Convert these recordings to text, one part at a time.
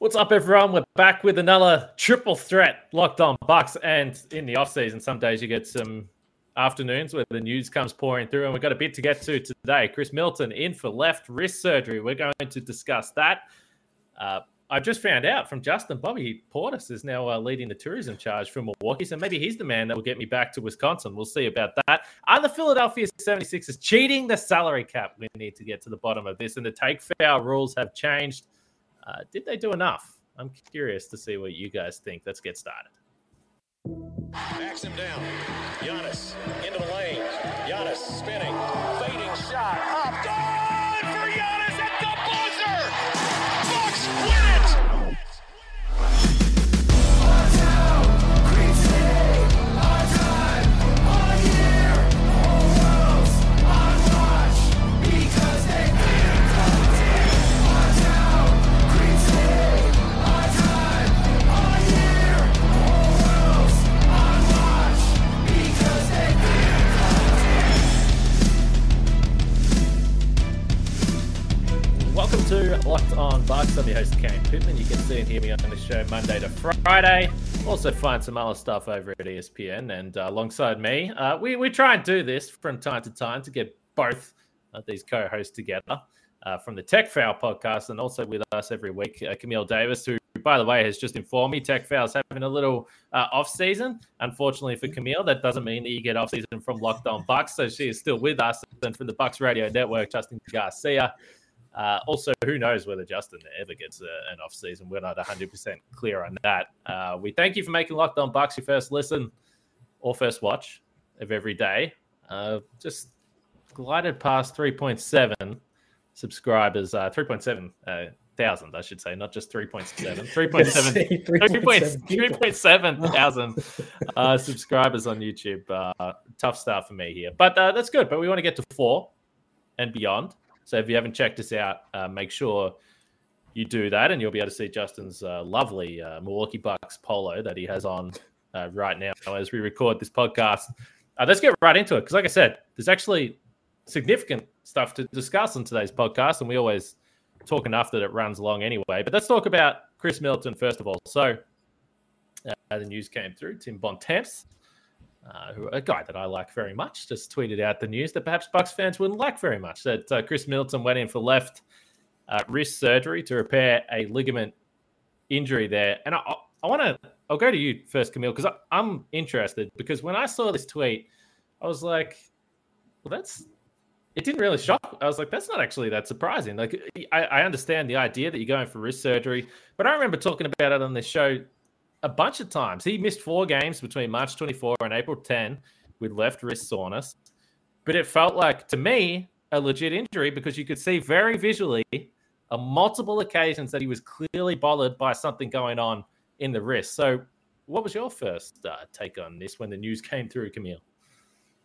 What's up, everyone? We're back with another triple threat locked on Bucks. And in the off season, some days you get some afternoons where the news comes pouring through, and we've got a bit to get to today. Khris Middleton in for left wrist surgery. We're going to discuss that. Uh, I just found out from Justin Bobby Portis is now uh, leading the tourism charge for Milwaukee, so maybe he's the man that will get me back to Wisconsin. We'll see about that. Are the Philadelphia 76ers cheating the salary cap? We need to get to the bottom of this, and the take foul rules have changed. Uh, did they do enough? I'm curious to see what you guys think. Let's get started. Backs him down. Giannis into the lane. Giannis spinning. Fading shot. I'm your host, Kane Pitman. You can see and hear me on the show Monday to Friday. Also, find some other stuff over at ESPN. And uh, alongside me, uh, we, we try and do this from time to time to get both these co hosts together uh, from the Tech Foul podcast and also with us every week, uh, Camille Davis, who, by the way, has just informed me Tech Foul's having a little uh, off season. Unfortunately for Camille, that doesn't mean that you get off season from Locked On Bucks. So she is still with us. And from the Bucks Radio Network, Justin Garcia. Uh, also, who knows whether Justin ever gets a, an off season? We're not 100% clear on that. Uh, we thank you for making Locked On Bucks your first listen or first watch of every day. Uh, just glided past 3.7 subscribers, uh, 3.7 uh, thousand, I should say, not just 3.7, 3.7, 3.7 thousand uh, subscribers on YouTube. Uh, tough start for me here, but uh, that's good. But we want to get to four and beyond. So if you haven't checked us out, uh, make sure you do that, and you'll be able to see Justin's uh, lovely uh, Milwaukee Bucks polo that he has on uh, right now as we record this podcast. Uh, let's get right into it because, like I said, there's actually significant stuff to discuss on today's podcast, and we always talk enough that it runs long anyway. But let's talk about Khris Middleton first of all. So uh, the news came through. Tim Bontemps uh, who a guy that I like very much, just tweeted out the news that perhaps Bucks fans wouldn't like very much. That uh, Khris Middleton went in for left uh, wrist surgery to repair a ligament injury there, and I, I want to. I'll go to you first, Camille, because I'm interested. Because when I saw this tweet, I was like, "Well, that's." It didn't really shock. I was like, "That's not actually that surprising." Like, I, I understand the idea that you're going for wrist surgery, but I remember talking about it on this show a bunch of times. He missed four games between March 24 and April 10 with left wrist soreness. But it felt like, to me, a legit injury because you could see very visually on multiple occasions that he was clearly bothered by something going on in the wrist. So, what was your first uh, take on this when the news came through, Camille?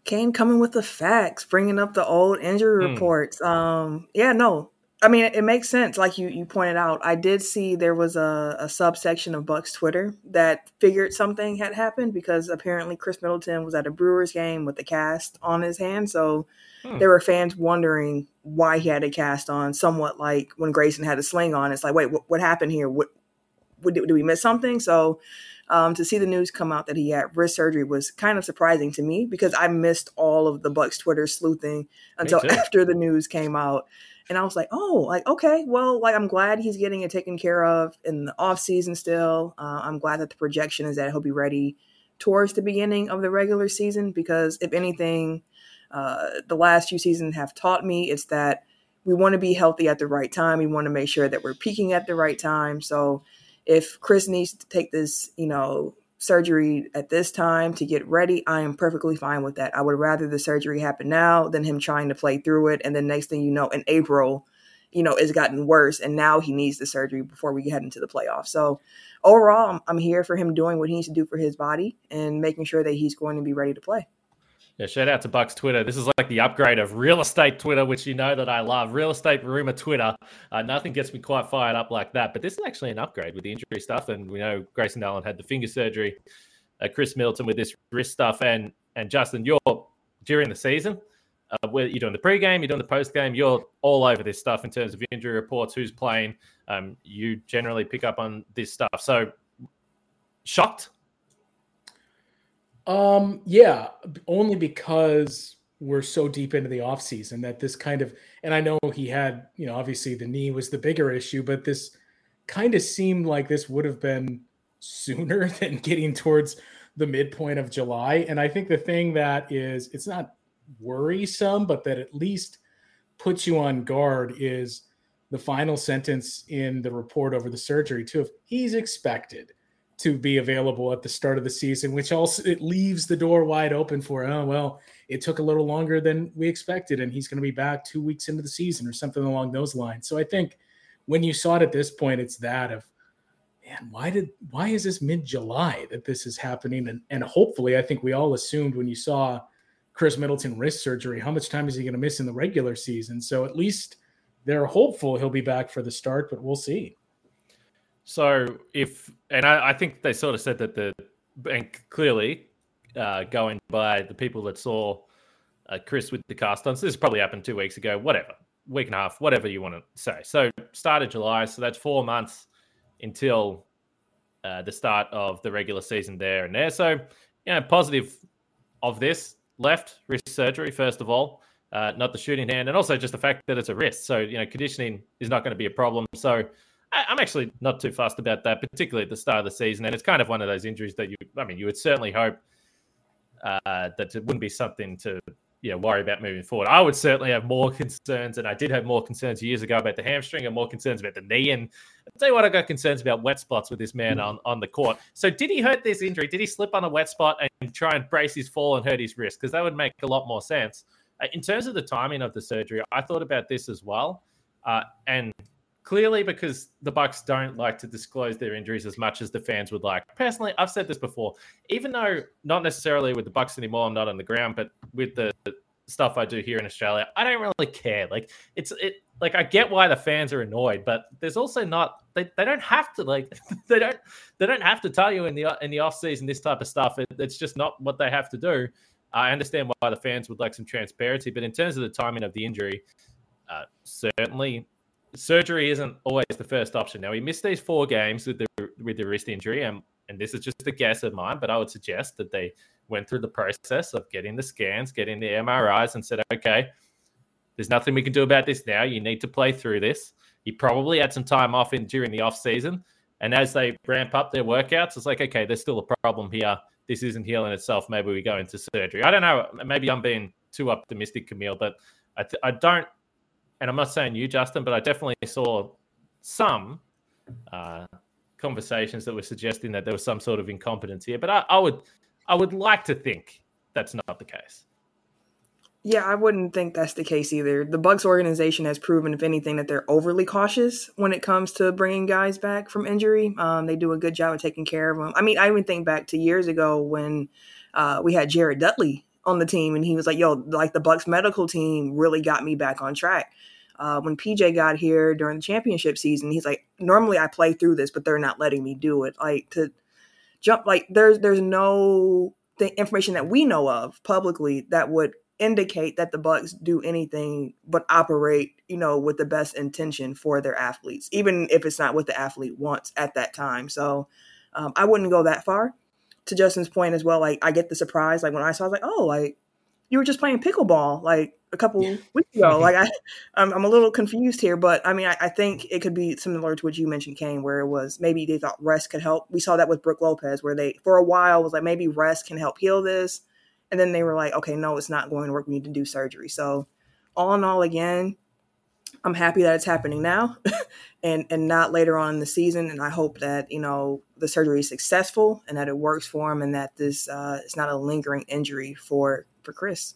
Kane coming with the facts, bringing up the old injury Hmm. reports. Um, yeah, no, I mean it, makes sense. Like you you pointed out, I did see there was a, a subsection of Bucks Twitter that figured something had happened because apparently Khris Middleton was at a Brewers game with a cast on his hand, so Hmm. there were fans wondering why he had a cast on. Somewhat like when Grayson had a sling on. It's like, wait, what, what happened here? What, what did, did we miss something? So um, to see the news come out that he had wrist surgery was kind of surprising to me because I missed all of the Bucks Twitter sleuthing until after the news came out. And I was like, oh, like, okay, well, like, I'm glad he's getting it taken care of in the off season still. Uh, I'm glad that the projection is that he'll be ready towards the beginning of the regular season because, if anything, uh, the last few seasons have taught me it's that we want to be healthy at the right time. We want to make sure that we're peaking at the right time. So, if Chris needs to take this, you know, surgery at this time to get ready, I am perfectly fine with that. I would rather the surgery happen now than him trying to play through it. And then next thing you know, in April, you know, it's gotten worse. And now he needs the surgery before we head into the playoffs. So overall, I'm, I'm here for him doing what he needs to do for his body and making sure that he's going to be ready to play. Yeah, shout out to Bucks Twitter. This is like the upgrade of real estate Twitter, which you know that I love. Real estate rumor Twitter. Uh, nothing gets me quite fired up like that. But this is actually an upgrade with the injury stuff. And we know Grayson Allen had the finger surgery. Uh, Khris Middleton with this wrist stuff. And and Justin, you're during the season. uh, where you're doing the pregame, you're doing the postgame, you're all over this stuff in terms of injury reports, who's playing. Um, you generally pick up on this stuff. So, shocked? Um, yeah, only because we're so deep into the off season that this kind of, and I know he had, you know, obviously the knee was the bigger issue, but this kind of seemed like this would have been sooner than getting towards the midpoint of July. And I think the thing that is, it's not worrisome, but that at least puts you on guard is the final sentence in the report over the surgery too. If he's expected to be available at the start of the season, which also it leaves the door wide open for oh well, it took a little longer than we expected, and he's going to be back two weeks into the season or something along those lines. So I think when you saw it at this point, it's that of man, why did why is this mid July that this is happening? And and hopefully, I think we all assumed when you saw Khris Middleton wrist surgery, how much time is he going to miss in the regular season? So at least they're hopeful he'll be back for the start, but we'll see. So if and I, I think they sort of said that the and clearly uh, going by the people that saw uh, Khris with the cast on. So this probably happened two weeks ago, whatever, week and a half, whatever you want to say. So start of July, so that's four months until uh, the start of the regular season there and there. So you know, positive of this left wrist surgery first of all. Uh, not the shooting hand, and also just the fact that it's a wrist. So you know, conditioning is not going to be a problem. So I, am actually not too fussed about that, particularly at the start of the season. And it's kind of one of those injuries that you, I mean, you would certainly hope uh, that it wouldn't be something to you know, worry about moving forward. I would certainly have more concerns, and I did have more concerns years ago about the hamstring and more concerns about the knee. And I'll tell you what, I got concerns about wet spots with this man on, on the court. So, did he hurt this injury? Did he slip on a wet spot and try and brace his fall and hurt his wrist? Because that would make a lot more sense. Uh, in terms of the timing of the surgery, I thought about this as well. Uh, and clearly because the bucks don't like to disclose their injuries as much as the fans would like. Personally i've said this before. Even though not necessarily with the bucks anymore i'm not on the ground but with the stuff i do here in australia i don't really care. Like it's it like i get why the fans are annoyed but there's also not they, they don't have to like they don't they don't have to tell you in the in the off season this type of stuff. It, it's just not what they have to do. I understand why the fans would like some transparency but in terms of the timing of the injury uh, certainly surgery isn't always the first option. Now he missed these four games with the with the wrist injury, and and this is just a guess of mine, but I would suggest that they went through the process of getting the scans, getting the MRIs, and said, okay, there's nothing we can do about this now. You need to play through this. He probably had some time off in during the off season, and as they ramp up their workouts, it's like, okay, there's still a problem here. This isn't healing itself. Maybe we go into surgery. I don't know. Maybe I'm being too optimistic, Camille, but I, th- I don't and I'm not saying you, Justin, but I definitely saw some uh, conversations that were suggesting that there was some sort of incompetence here. But I, I would, I would like to think that's not the case. Yeah, I wouldn't think that's the case either. The Bucks organization has proven, if anything, that they're overly cautious when it comes to bringing guys back from injury. Um, they do a good job of taking care of them. I mean, I even think back to years ago when uh, we had Jared Dudley on the team, and he was like, "Yo, like the Bucks medical team really got me back on track." Uh, when PJ got here during the championship season, he's like, "Normally I play through this, but they're not letting me do it." Like to jump, like there's there's no th- information that we know of publicly that would indicate that the Bucks do anything but operate, you know, with the best intention for their athletes, even if it's not what the athlete wants at that time. So um, I wouldn't go that far to Justin's point as well, like I get the surprise. Like when I saw, I was like, oh, like you were just playing pickleball like a couple yeah. weeks ago. Mm-hmm. like I, I'm, I'm, a little confused here, but I mean, I, I, think it could be similar to what you mentioned, Kane, where it was maybe they thought rest could help. We saw that with Brook Lopez, where they for a while was like maybe rest can help heal this, and then they were like, okay, no, it's not going to work. We need to do surgery. So all in all, again, I'm happy that it's happening now and and not later on in the season. And I hope that, you know, the surgery is successful and that it works for him and that this uh, is not a lingering injury for for Chris.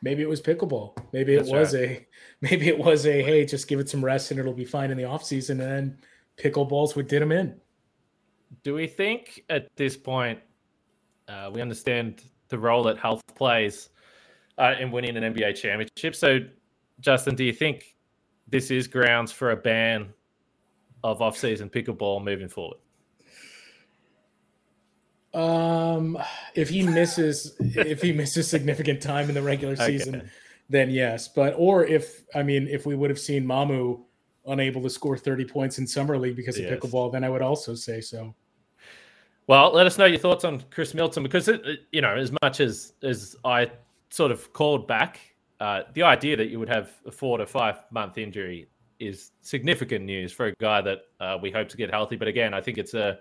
Maybe it was pickleball. Maybe That's it was right. a maybe it was a hey, just give it some rest and it'll be fine in the off season. And then pickleballs would did him in. Do we think at this point uh, we understand the role that health plays uh, in winning an NBA championship? So, Justin, do you think this is grounds for a ban of off-season pickleball moving forward? Um, if he misses, if he misses significant time in the regular season, then yes. But or if I mean if we would have seen Mamu unable to score 30 points in summer league because of yes. pickleball, then I would also say so. Well, let us know your thoughts on Khris Middleton because it, you know as much as as I sort of called back uh, the idea that you would have a four to five month injury is significant news for a guy that uh, we hope to get healthy. But again, I think it's a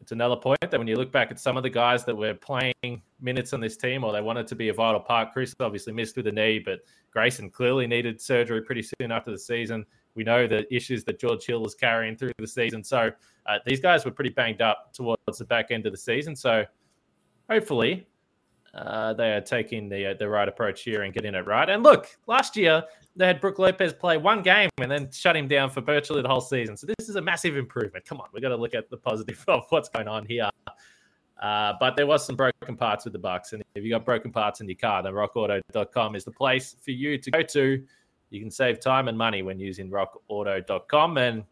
it's another point that when you look back at some of the guys that were playing minutes on this team or they wanted to be a vital part, Chris obviously missed with a knee, but Grayson clearly needed surgery pretty soon after the season. We know the issues that George Hill was carrying through the season. So uh, these guys were pretty banged up towards the back end of the season. So hopefully uh, they are taking the uh, the right approach here and getting it right. And look, last year they had Brook Lopez play one game and then shut him down for virtually the whole season. So this is a massive improvement. Come on, we got to look at the positive of what's going on here. Uh, but there was some broken parts with the Bucks, and if you got broken parts in your car, then RockAuto.com is the place for you to go to. You can save time and money when using RockAuto.com, and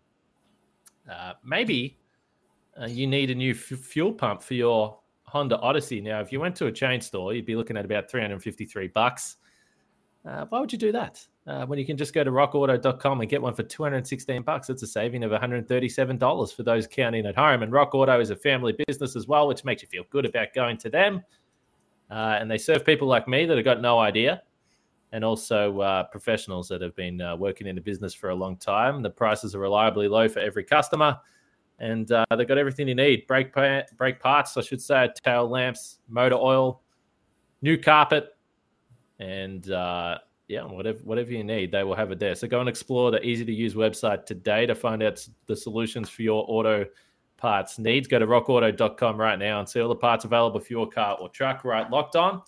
uh, maybe you need a new f- fuel pump for your Honda Odyssey. Now, if you went to a chain store, you'd be looking at about 353 bucks. Uh, why would you do that? Uh, when you can just go to rockauto.com and get one for 216 bucks. It's a saving of $137 for those counting at home. And Rock Auto is a family business as well, which makes you feel good about going to them. Uh, and they serve people like me that have got no idea, and also uh, professionals that have been uh, working in the business for a long time. The prices are reliably low for every customer and uh, they've got everything you need: brake pa- brake parts, I should say, tail lamps, motor oil, new carpet, and uh, yeah, whatever whatever you need, they will have it there. So go and explore the easy to use website today to find out the solutions for your auto parts needs. Go to rockauto.com right now and see all the parts available for your car or truck. Right, locked on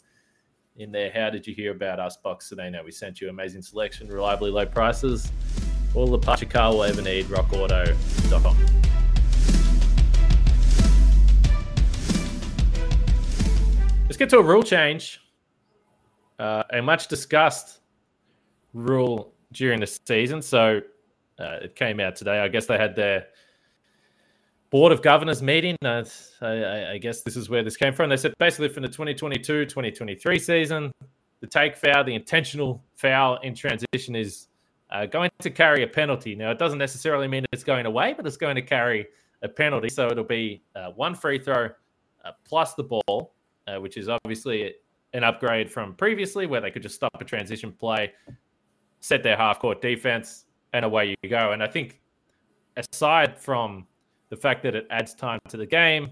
in there. How did you hear about us box today? Now we sent you amazing selection, reliably low prices, all the parts your car will ever need. Rockauto.com. Let's get to a rule change. Uh, a much discussed rule during the season. So uh, it came out today. I guess they had their board of governors meeting. Uh, I, I, guess this is where this came from. They said basically from the 2022 2023 season, the take foul, the intentional foul in transition is uh, going to carry a penalty. Now, it doesn't necessarily mean it's going away, but it's going to carry a penalty. So it'll be uh, one free throw uh, plus the ball uh, which is obviously an upgrade from previously where they could just stop a transition play, set their half court defense, and away you go. And I think aside from the fact that it adds time to the game,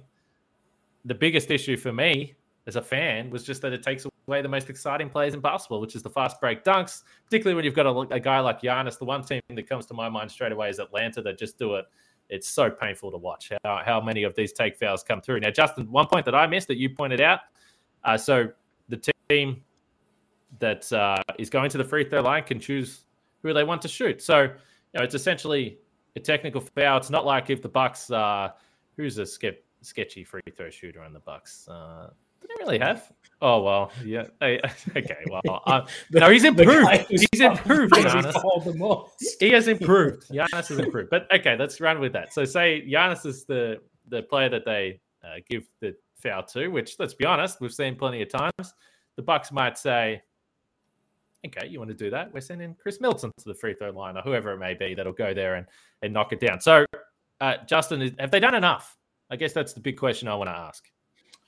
the biggest issue for me as a fan was just that it takes away the most exciting plays in basketball, which is the fast break dunks, particularly when you've got a, a guy like Giannis. The one team that comes to my mind straight away is Atlanta that just do it it's so painful to watch how, how many of these take fouls come through. Now, Justin, one point that I missed that you pointed out. Uh, so the team that uh, is going to the free throw line can choose who they want to shoot. So you know, it's essentially a technical foul. It's not like if the Bucks, uh, who's a ske- sketchy free throw shooter on the Bucks. Uh, they really have? Oh well, yeah. Okay, well, uh, the, no, he's improved. He's improved. Giannis. He has improved. Giannis has improved. But okay, let's run with that. So say Giannis is the the player that they uh, give the foul to, which let's be honest, we've seen plenty of times. The Bucks might say, "Okay, you want to do that? We're sending Khris Middleton to the free throw line, or whoever it may be that'll go there and and knock it down." So, uh, Justin, have they done enough? I guess that's the big question I want to ask.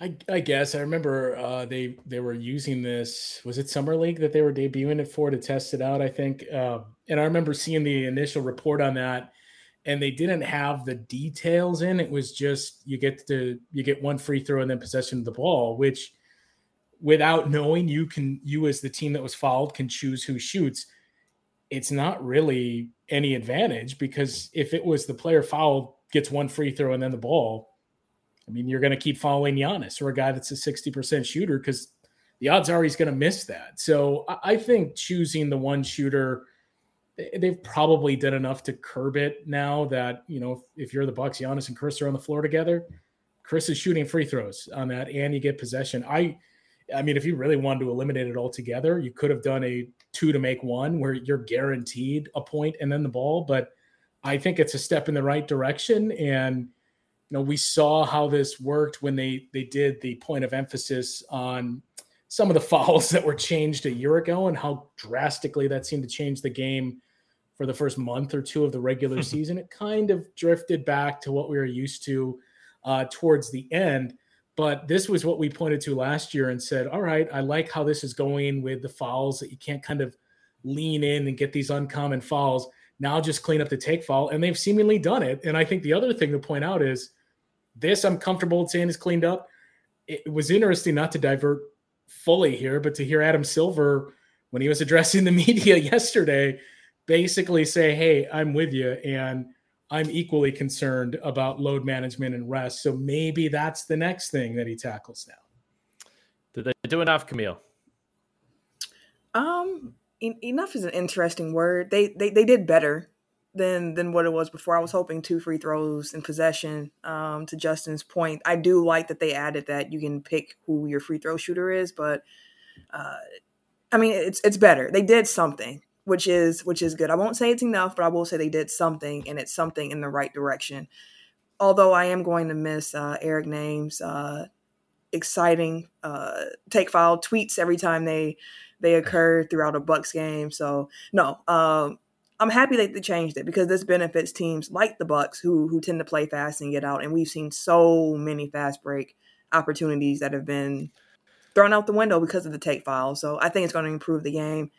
I, I guess I remember uh, they they were using this. Was it summer league that they were debuting it for to test it out? I think, uh, and I remember seeing the initial report on that, and they didn't have the details in. It was just you get to you get one free throw and then possession of the ball, which without knowing you can you as the team that was fouled can choose who shoots. It's not really any advantage because if it was the player fouled gets one free throw and then the ball I mean, you're going to keep following Giannis or a guy that's a 60% shooter because the odds are he's going to miss that. So I think choosing the one shooter, they've probably done enough to curb it now that, you know, if, you're the Bucks, Giannis and Chris are on the floor together, Chris is shooting free throws on that and you get possession. I, I mean, if you really wanted to eliminate it altogether, you could have done a two to make one where you're guaranteed a point and then the ball. But I think it's a step in the right direction. And, you know we saw how this worked when they they did the point of emphasis on some of the fouls that were changed a year ago and how drastically that seemed to change the game for the first month or two of the regular season. It kind of drifted back to what we were used to uh, towards the end. But this was what we pointed to last year and said, all right, I like how this is going with the fouls that you can't kind of lean in and get these uncommon fouls. Now just clean up the take foul. And they've seemingly done it. And I think the other thing to point out is this I'm comfortable saying is cleaned up. It was interesting not to divert fully here, but to hear Adam Silver when he was addressing the media yesterday basically say, Hey, I'm with you. And I'm equally concerned about load management and rest. So maybe that's the next thing that he tackles now. Did they do enough, Camille? Um, en- enough is an interesting word. They, they they did better than than what it was before. I was hoping two free throws in possession. Um, to Justin's point, I do like that they added that you can pick who your free throw shooter is, but uh, I mean it's it's better. They did something, which is which is good. I won't say it's enough, but I will say they did something, and it's something in the right direction. Although I am going to miss uh, Eric Nehm's. uh, exciting uh, take foul tweets every time they they occur throughout a Bucks game. So no, um, I'm happy that they changed it because this benefits teams like the Bucks who who tend to play fast and get out, and we've seen so many fast break opportunities that have been thrown out the window because of the take foul. So I think it's going to improve the game.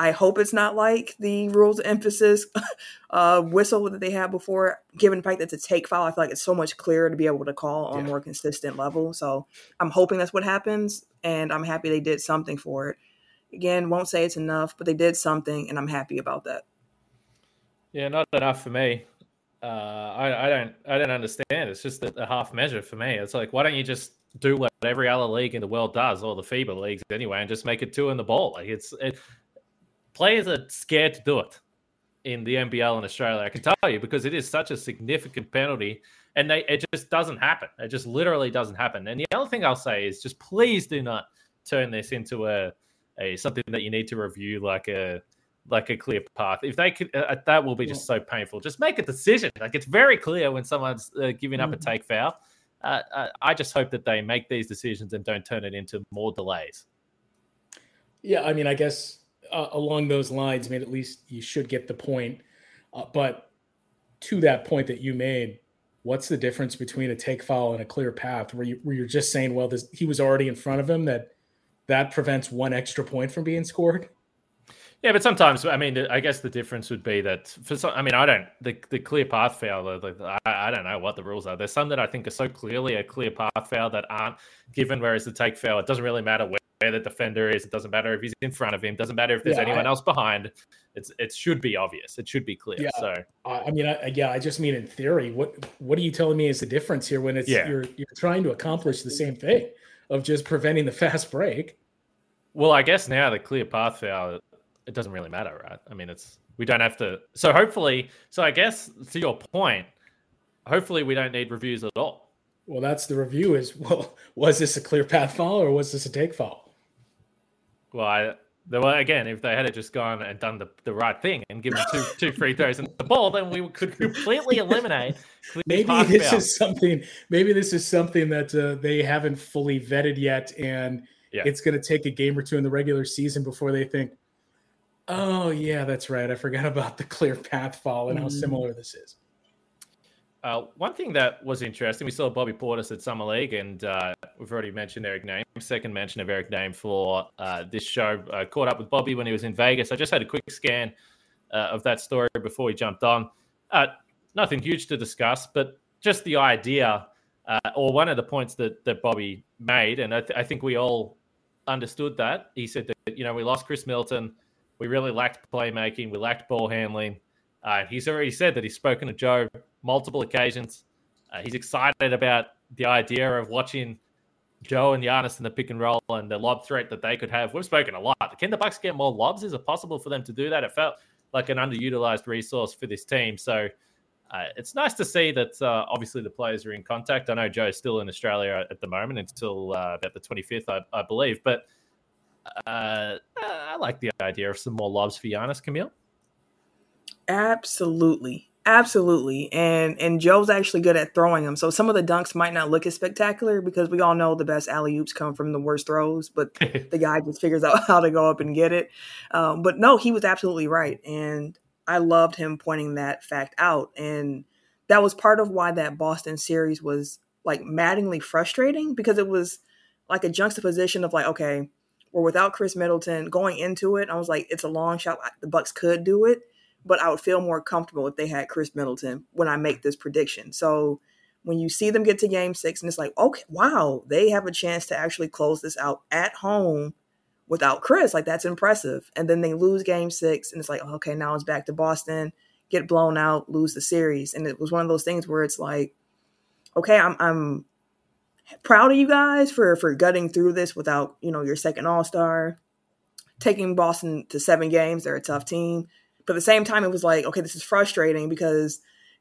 I hope it's not like the rules of emphasis uh, whistle that they had before. Given the fact that it's a take foul, I feel like it's so much clearer to be able to call on yeah. a more consistent level. So I'm hoping that's what happens, and I'm happy they did something for it. Again, won't say it's enough, but they did something, and I'm happy about that. Yeah, not enough for me. Uh, I, I don't I don't understand. It's just a, half measure for me. It's like why don't you just do what every other league in the world does, or the FIBA leagues anyway, and just make it two in the ball? Like it's it, players are scared to do it in the NBL in Australia. I can tell you because it is such a significant penalty, and they it just doesn't happen. It just literally doesn't happen. And the other thing I'll say is just please do not turn this into a a something that you need to review like a like a clear path. If they could, uh, that will be just so painful. Just make a decision. Like it's very clear when someone's uh, giving up mm-hmm. a take foul. Uh, uh, I just hope that they make these decisions and don't turn it into more delays. Yeah, I mean, I guess uh, along those lines, I mean, at least you should get the point. Uh, but to that point that you made, what's the difference between a take foul and a clear path? Where you where you're just saying, well, this, he was already in front of him, that that prevents one extra point from being scored. Yeah, but sometimes I mean, I guess the difference would be that for some, I mean, I don't the, the clear path foul. I, I don't know what the rules are. There's some that I think are so clearly a clear path foul that aren't given. Whereas the take foul, it doesn't really matter where, where the defender is. It doesn't matter if he's in front of him. It doesn't matter if there's yeah, anyone I, else behind. It's it should be obvious. It should be clear. Yeah, so I mean, I, yeah, I just mean in theory. What what are you telling me is the difference here when it's yeah. you're you're trying to accomplish the same thing of just preventing the fast break? Well, I guess now the clear path foul it doesn't really matter, right? I mean, it's we don't have to. So hopefully, so I guess to your point, hopefully we don't need reviews at all. Well, that's the review. Is well, was this a clear path fall or was this a take fall? Well, I, well, again, if they had just gone and done the, the right thing and given two two free throws and the ball, then we could completely eliminate. maybe this is something. Maybe this is something that uh, they haven't fully vetted yet, and yeah. it's going to take a game or two in the regular season before they think, Oh yeah, that's right. I forgot about the clear path fall and how mm. similar this is. Uh, one thing that was interesting, we saw Bobby Portis at Summer League, and uh, we've already mentioned Eric Nehm. Second mention of Eric Nehm for uh, this show. I caught up with Bobby when he was in Vegas. I just had a quick scan uh, of that story before we jumped on. Uh, nothing huge to discuss, but just the idea, uh, or one of the points that that Bobby made, and I, th- I think we all understood that. He said that you know we lost Khris Middleton we really lacked playmaking. We lacked ball handling. Uh, he's already said that he's spoken to Joe multiple occasions. Uh, he's excited about the idea of watching Joe and Giannis in the pick and roll and the lob threat that they could have. We've spoken a lot. Can the Bucks get more lobs? Is it possible for them to do that? It felt like an underutilized resource for this team. So uh, it's nice to see that uh, obviously the players are in contact. I know Joe's still in Australia at the moment until uh, about the 25th, I, I believe. But uh, I like the idea of some more lobs for Giannis, Camille. Absolutely. Absolutely. And and Joe's actually good at throwing them. So some of the dunks might not look as spectacular because we all know the best alley oops come from the worst throws, but the guy just figures out how to go up and get it. Um, but no, he was absolutely right. And I loved him pointing that fact out. And that was part of why that Boston series was like maddeningly frustrating because it was like a juxtaposition of like, okay, we're without Khris Middleton going into it. I was like, it's a long shot. The Bucks could do it but I would feel more comfortable if they had Khris Middleton when I make this prediction. So when you see them get to game six and it's like, okay, wow, they have a chance to actually close this out at home without Chris. Like that's impressive. And then they lose game six and it's like, okay, now it's back to Boston, get blown out, lose the series. And it was one of those things where it's like, okay, I'm I'm proud of you guys for for gutting through this without, you know, your second all-star. Taking Boston to seven games, they're a tough team. But at the same time, it was like, okay, this is frustrating because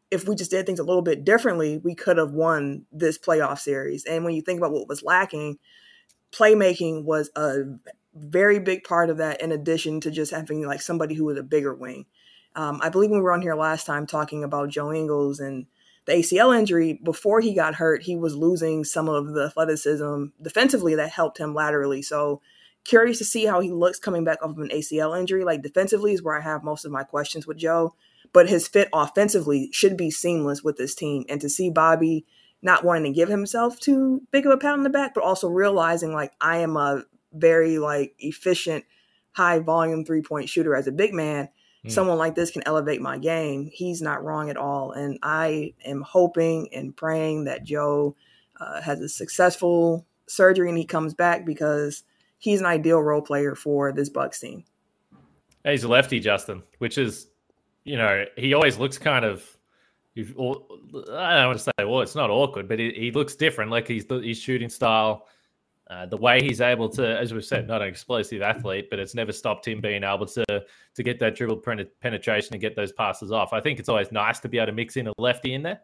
if we just did things a little bit differently, we could have won this playoff series. And when you think about what was lacking, playmaking was a very big part of that, in addition to just having like somebody who was a bigger wing. Um, I believe we were on here last time talking about Joe Ingles and the ACL injury, before he got hurt, he was losing some of the athleticism defensively that helped him laterally. So Curious to see how he looks coming back off of an ACL injury. Like defensively is where I have most of my questions with Joe, but his fit offensively should be seamless with this team. And to see Bobby not wanting to give himself too big of a pat on the back, but also realizing like I am a very like efficient, high volume three point shooter as a big man. Mm. Someone like this can elevate my game. He's not wrong at all, and I am hoping and praying that Joe uh, has a successful surgery and he comes back because he's an ideal role player for this Bucks team. He's a lefty, Justin, which is, you know, he always looks kind of. I don't want to say, well, it's not awkward, but he, he looks different. Like he's his shooting style, uh, the way he's able to, as we've said, not an explosive athlete, but it's never stopped him being able to to get that dribble penetration and get those passes off. I think it's always nice to be able to mix in a lefty in there.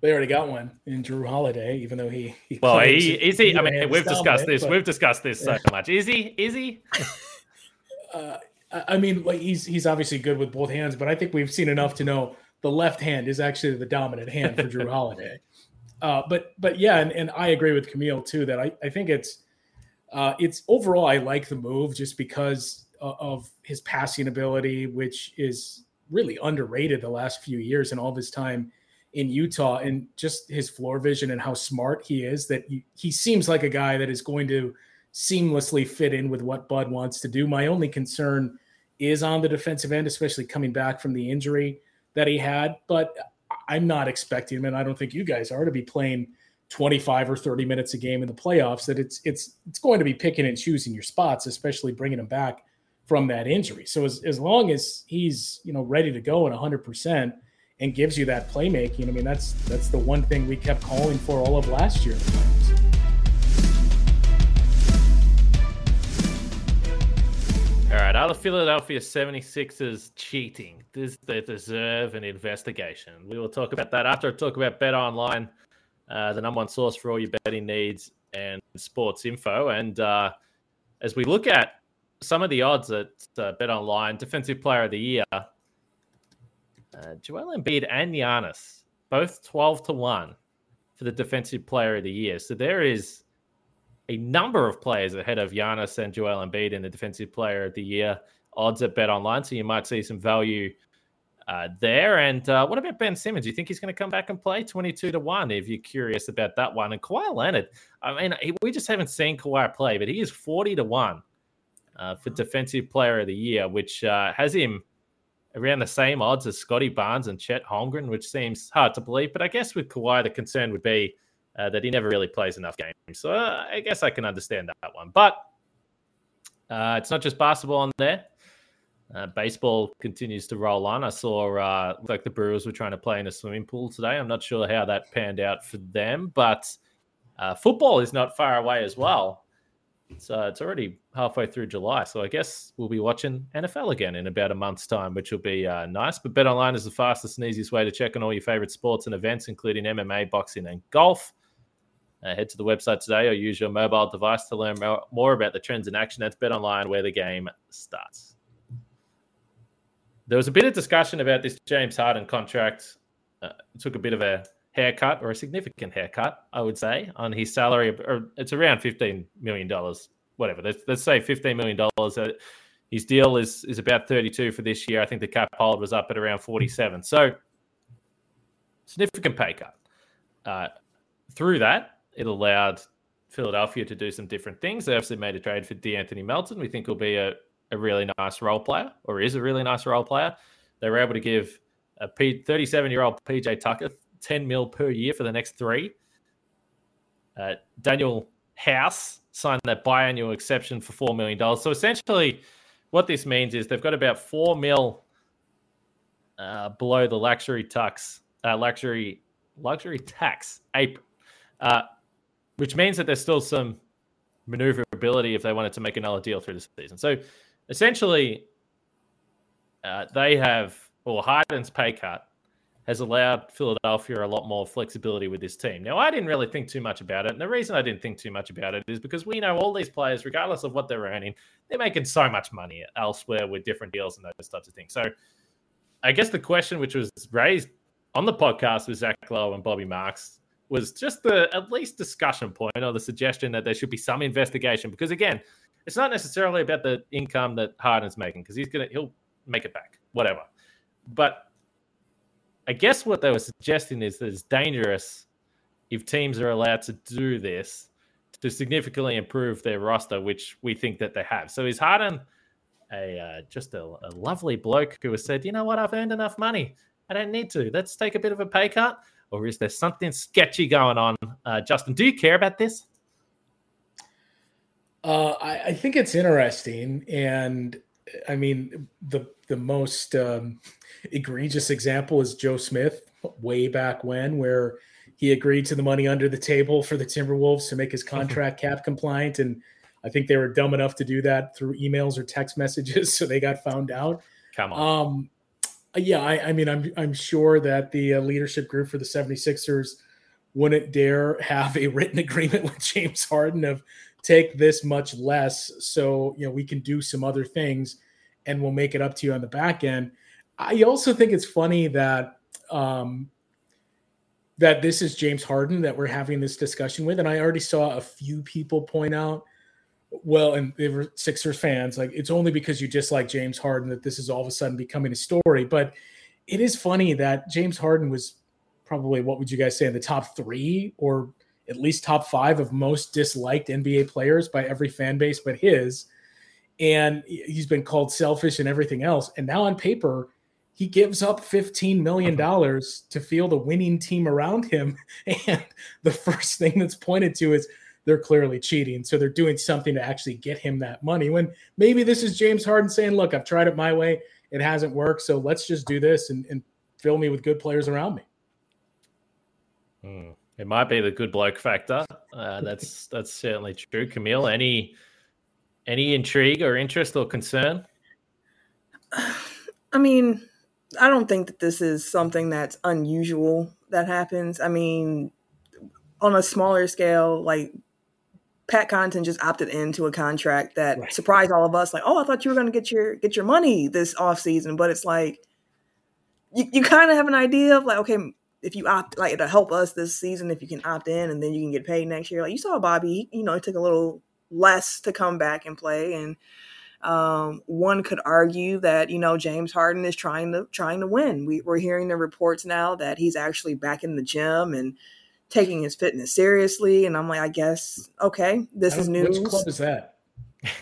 They already got one in Jrue Holiday, even though he. he well, he, is he? I mean, we've discussed this. But, we've discussed this so much. Is he? Is he? uh, I mean, like he's he's obviously good with both hands, but I think we've seen enough to know the left hand is actually the dominant hand for Jrue Holiday. Uh, but but yeah, and, and I agree with Camille too that I, I think it's uh, it's overall I like the move just because of his passing ability, which is really underrated the last few years and all of his time in Utah and just his floor vision and how smart he is that he, he seems like a guy that is going to seamlessly fit in with what Bud wants to do. My only concern is on the defensive end, especially coming back from the injury that he had. But I'm not expecting him, and I don't think you guys are to be playing 25 or 30 minutes a game in the playoffs. That it's it's it's going to be picking and choosing your spots, especially bringing him back from that injury. So as as long as he's you know ready to go and 100 percent and gives you that playmaking. I mean, that's that's the one thing we kept calling for all of last year. Are the Philadelphia 76ers cheating? Does they deserve an investigation? We will talk about that after I talk about Bet Online, uh, the number one source for all your betting needs and sports info. And uh, as we look at some of the odds at uh, Bet Online, Defensive Player of the Year, uh, Joel Embiid and Giannis, both 12 to 1 for the Defensive Player of the Year. So there is a number of players ahead of Giannis and Joel Embiid in the Defensive Player of the Year odds at Bet Online. So you might see some value uh, there. And uh, what about Ben Simmons? Do you think he's going to come back and play 22 to 1 if you're curious about that one? And Kawhi Leonard, I mean, we just haven't seen Kawhi play, but he is 40 to 1 uh, for Defensive Player of the Year, which uh, has him around the same odds as Scottie Barnes and Chet Holmgren, which seems hard to believe. But I guess with Kawhi, the concern would be uh, that he never really plays enough games. So uh, I guess I can understand that one. But uh, it's not just basketball on there. Uh, baseball continues to roll on. I saw uh, like the Brewers were trying to play in a swimming pool today. I'm not sure how that panned out for them, but uh, football is not far away as well. Uh, it's already halfway through July, so I guess we'll be watching NFL again in about a month's time, which will be nice. But Bet Online is the fastest and easiest way to check on all your favorite sports and events, including MMA, boxing, and golf. Uh, head to the website today or use your mobile device to learn more, more about the trends in action. That's Bet Online, where the game starts. there was a bit of discussion about this James Harden contract. Uh, took a bit of a haircut or a significant haircut, I would say, on his salary. It's around fifteen million dollars, whatever. Let's, let's say fifteen million dollars. Uh, his deal is is about thirty two for this year. I think the cap hold was up at around forty seven. So significant pay cut. Uh, through that, it allowed Philadelphia to do some different things. They obviously made a trade for De'Anthony Melton. We think will be a, a really nice role player, or is a really nice role player. They were able to give a 37 year old PJ Tucker 10 mil per year for the next three. Uh, Danuel House signed that biannual exception for $4 million. So essentially, what this means is they've got about 4 mil uh, below the luxury tax, uh, luxury luxury tax apron, uh, which means that there's still some maneuverability if they wanted to make another deal through the season. So essentially, uh, they have, or Harden's pay cut has allowed Philadelphia a lot more flexibility with this team. Now, I didn't really think too much about it. And the reason I didn't think too much about it is because we know all these players, regardless of what they're earning, they're making so much money elsewhere with different deals and those types of things. So I guess the question which was raised on the podcast with Zach Lowe and Bobby Marks was just the at least discussion point or the suggestion that there should be some investigation because again, it's not necessarily about the income that Harden's making because he's gonna he'll make it back, whatever. But I guess what they were suggesting is that it's dangerous if teams are allowed to do this to significantly improve their roster, which we think that they have. So is Harden a uh, just a, a lovely bloke who has said, you know what, I've earned enough money. I don't need to. Let's take a bit of a pay cut. Or is there something sketchy going on? Uh, Justin, do you care about this? Uh, I, I, think it's interesting, and I mean the the most um, egregious example is Joe Smith way back when, where he agreed to the money under the table for the Timberwolves to make his contract cap compliant, and I think they were dumb enough to do that through emails or text messages, so they got found out. Come on. Um, yeah, I, I, mean, I'm I'm sure that the uh, leadership group for the 76ers wouldn't dare have a written agreement with James Harden of take this much less so you know we can do some other things and we'll make it up to you on the back end. I also think it's funny that um, that this is James Harden that we're having this discussion with, and I already saw a few people point out well, and they were Sixers fans, like it's only because you dislike James Harden that this is all of a sudden becoming a story. But it is funny that James Harden was probably what would you guys say in the top three or at least top five of most disliked NBA players by every fan base but his. And he's been called selfish and everything else. And now on paper, he gives up $15 million uh-huh. to field a winning team around him. And the first thing that's pointed to is they're clearly cheating. So they're doing something to actually get him that money. When maybe this is James Harden saying, Look, I've tried it my way, it hasn't worked. So let's just do this and, and fill me with good players around me. Hmm. It might be the good bloke factor. Uh, that's that's certainly true. Camille, any any intrigue or interest or concern? I mean, I don't think that this is something that's unusual that happens. I mean, on a smaller scale, like Pat Connaughton just opted into a contract that right. surprised all of us. Like, oh, I thought you were going to get your get your money this off season, but it's like you, you kind of have an idea of like, okay, if you opt like to help us this season, if you can opt in and then you can get paid next year. Like you saw Bobby, he, you know, it took a little less to come back and play, and um, one could argue that you know James Harden is trying to trying to win. We, we're hearing the reports now that he's actually back in the gym and taking his fitness seriously. And I'm like, I guess, okay, this is news. Which club is that?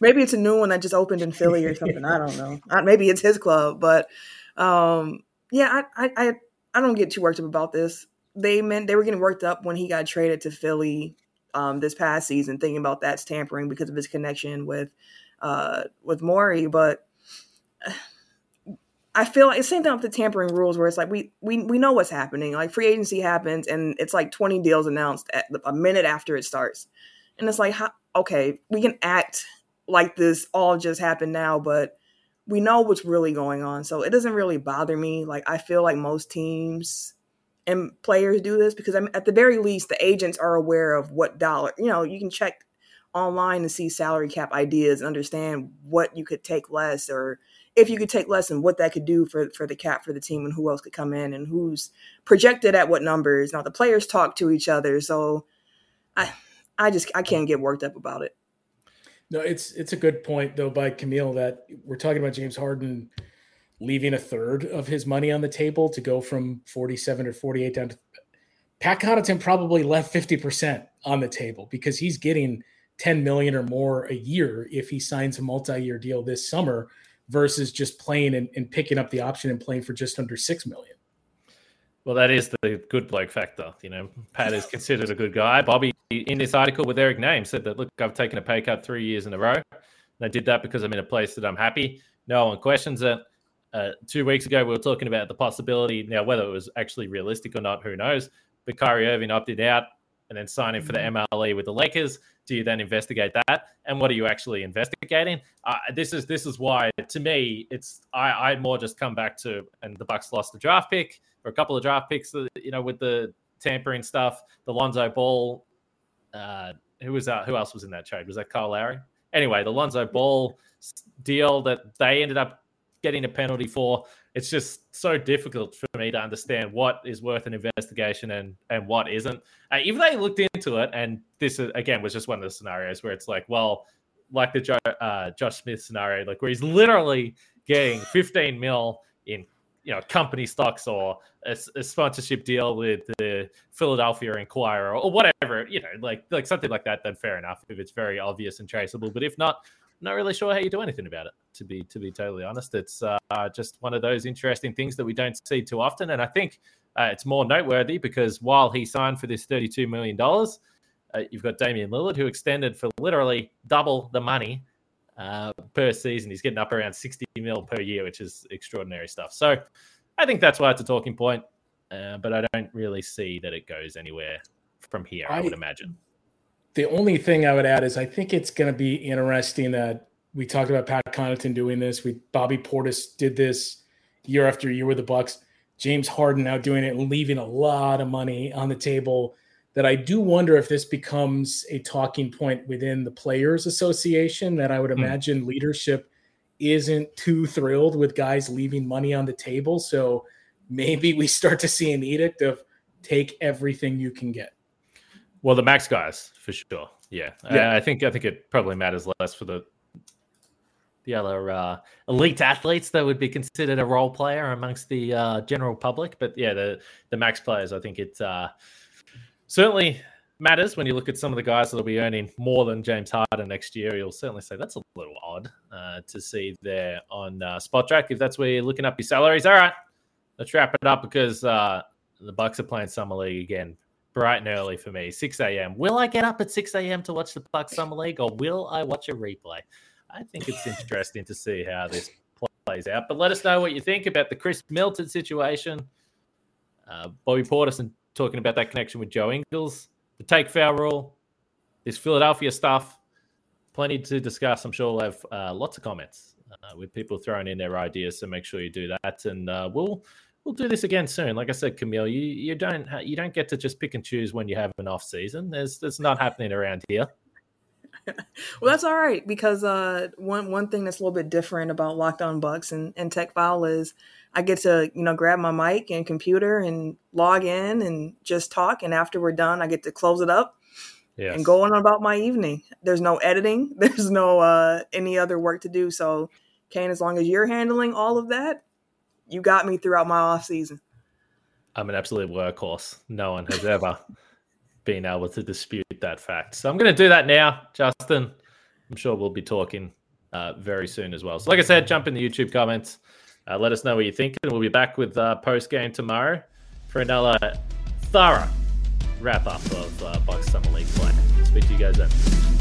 maybe it's a new one that just opened in Philly or something. I don't know. Maybe it's his club, but um, yeah, I, I I don't get too worked up about this. They meant they were getting worked up when he got traded to Philly um, this past season, thinking about that's tampering because of his connection with uh, with Morey, but I feel like it's same thing with the tampering rules where it's like we we we know what's happening. Like free agency happens and it's like 20 deals announced at a minute after it starts. And it's like how, okay, we can act like this all just happened now, but we know what's really going on. So it doesn't really bother me. Like I feel like most teams and players do this because I'm at the very least the agents are aware of what dollar, you know, you can check online to see salary cap ideas, and understand what you could take less, or if you could take less and what that could do for for the cap for the team, and who else could come in, and who's projected at what numbers. Now the players talk to each other, so I I just I can't get worked up about it. No, it's it's a good point though by Camille that we're talking about James Harden leaving a third of his money on the table to go from 47 or 48 down to Pat Connaughton probably left 50% on the table because he's getting 10 million or more a year if he signs a multi-year deal this summer versus just playing and, and picking up the option and playing for just under six million. Well, that is the good bloke factor. You know, Pat is considered a good guy. Bobby, in this article with Eric Nehm, said that, look, I've taken a pay cut three years in a row. And I did that because I'm in a place that I'm happy. No one questions it. Uh, two weeks ago, we were talking about the possibility. Now, whether it was actually realistic or not, who knows? But Kyrie Irving opted out and then signing for the MLE mm-hmm. with the Lakers. Do you then investigate that? And what are you actually investigating? Uh, this is this is why, to me, it's I I more just come back to and the Bucks lost the draft pick or a couple of draft picks, uh, you know, with the tampering stuff. The Lonzo Ball, uh, who was that? Who else was in that trade? Was that Kyle Lowry? Anyway, the Lonzo Ball deal that they ended up getting a penalty for. It's just so difficult for me to understand what is worth an investigation and and what isn't. Uh, even they looked into it, and this again was just one of the scenarios where it's like, well, like the Joe, uh, Josh Smith scenario, like where he's literally getting 15 mil in you know company stocks or a, a, sponsorship deal with the Philadelphia Inquirer or, or whatever, you know, like like something like that. Then fair enough if it's very obvious and traceable. But if not, not really sure how you do anything about it. To be to be totally honest, it's uh, just one of those interesting things that we don't see too often, and I think uh, it's more noteworthy because while he signed for this thirty-two million dollars, uh, you've got Damian Lillard who extended for literally double the money uh, per season. He's getting up around sixty mil per year, which is extraordinary stuff. So I think that's why it's a talking point, uh, but I don't really see that it goes anywhere from here. I, I would imagine the only thing I would add is I think it's going to be interesting that we talked about Pat Connaughton doing this. We Bobby Portis did this year after year with the Bucks. James Harden now doing it and leaving a lot of money on the table. That I do wonder if this becomes a talking point within the Players Association. That I would hmm. imagine mm. leadership isn't too thrilled with guys leaving money on the table. So maybe we start to see an edict of take everything you can get. Well, the max guys for sure. Yeah, yeah. I, I think I think it probably matters less for the the other uh, elite athletes that would be considered a role player amongst the uh, general public. But yeah, the the max players, I think it uh, certainly matters when you look at some of the guys that'll be earning more than James Harden next year. You'll certainly say that's a little odd uh, to see there on uh, Track if that's where you're looking up your salaries. All right, let's wrap it up because uh, the Bucks are playing summer league again bright and early for me, 6 a.m. Will I get up at 6 a.m. to watch the Bucks Summer League or will I watch a replay? I think it's interesting to see how this plays out. But let us know what you think about the Khris Middleton situation. Uh, Bobby Portis talking about that connection with Joe Ingles, the take foul rule, this Philadelphia stuff. Plenty to discuss. I'm sure we'll have uh, lots of comments uh, with people throwing in their ideas. So make sure you do that. And uh, we'll we'll do this again soon. Like I said, Camille, you you don't ha- you don't get to just pick and choose when you have an off season. There's that's not happening around here. well, that's all right because uh, one one thing that's a little bit different about Locked On Bucks and, and Tech File is I get to you know grab my mic and computer and log in and just talk, and after we're done, I get to close it up yes. and go on about my evening. There's no editing. There's no uh, any other work to do. So, Kane, as long as you're handling all of that, you got me throughout my off season. I'm an absolute workhorse. No one has ever been able to dispute that fact. So I'm going to do that now, Justin. I'm sure we'll be talking uh, very soon as well. So, like I said, jump in the YouTube comments. Uh, let us know what you think, and we'll be back with uh, post game tomorrow for another thorough wrap up of uh, Bucks Summer League play. Speak to you guys then.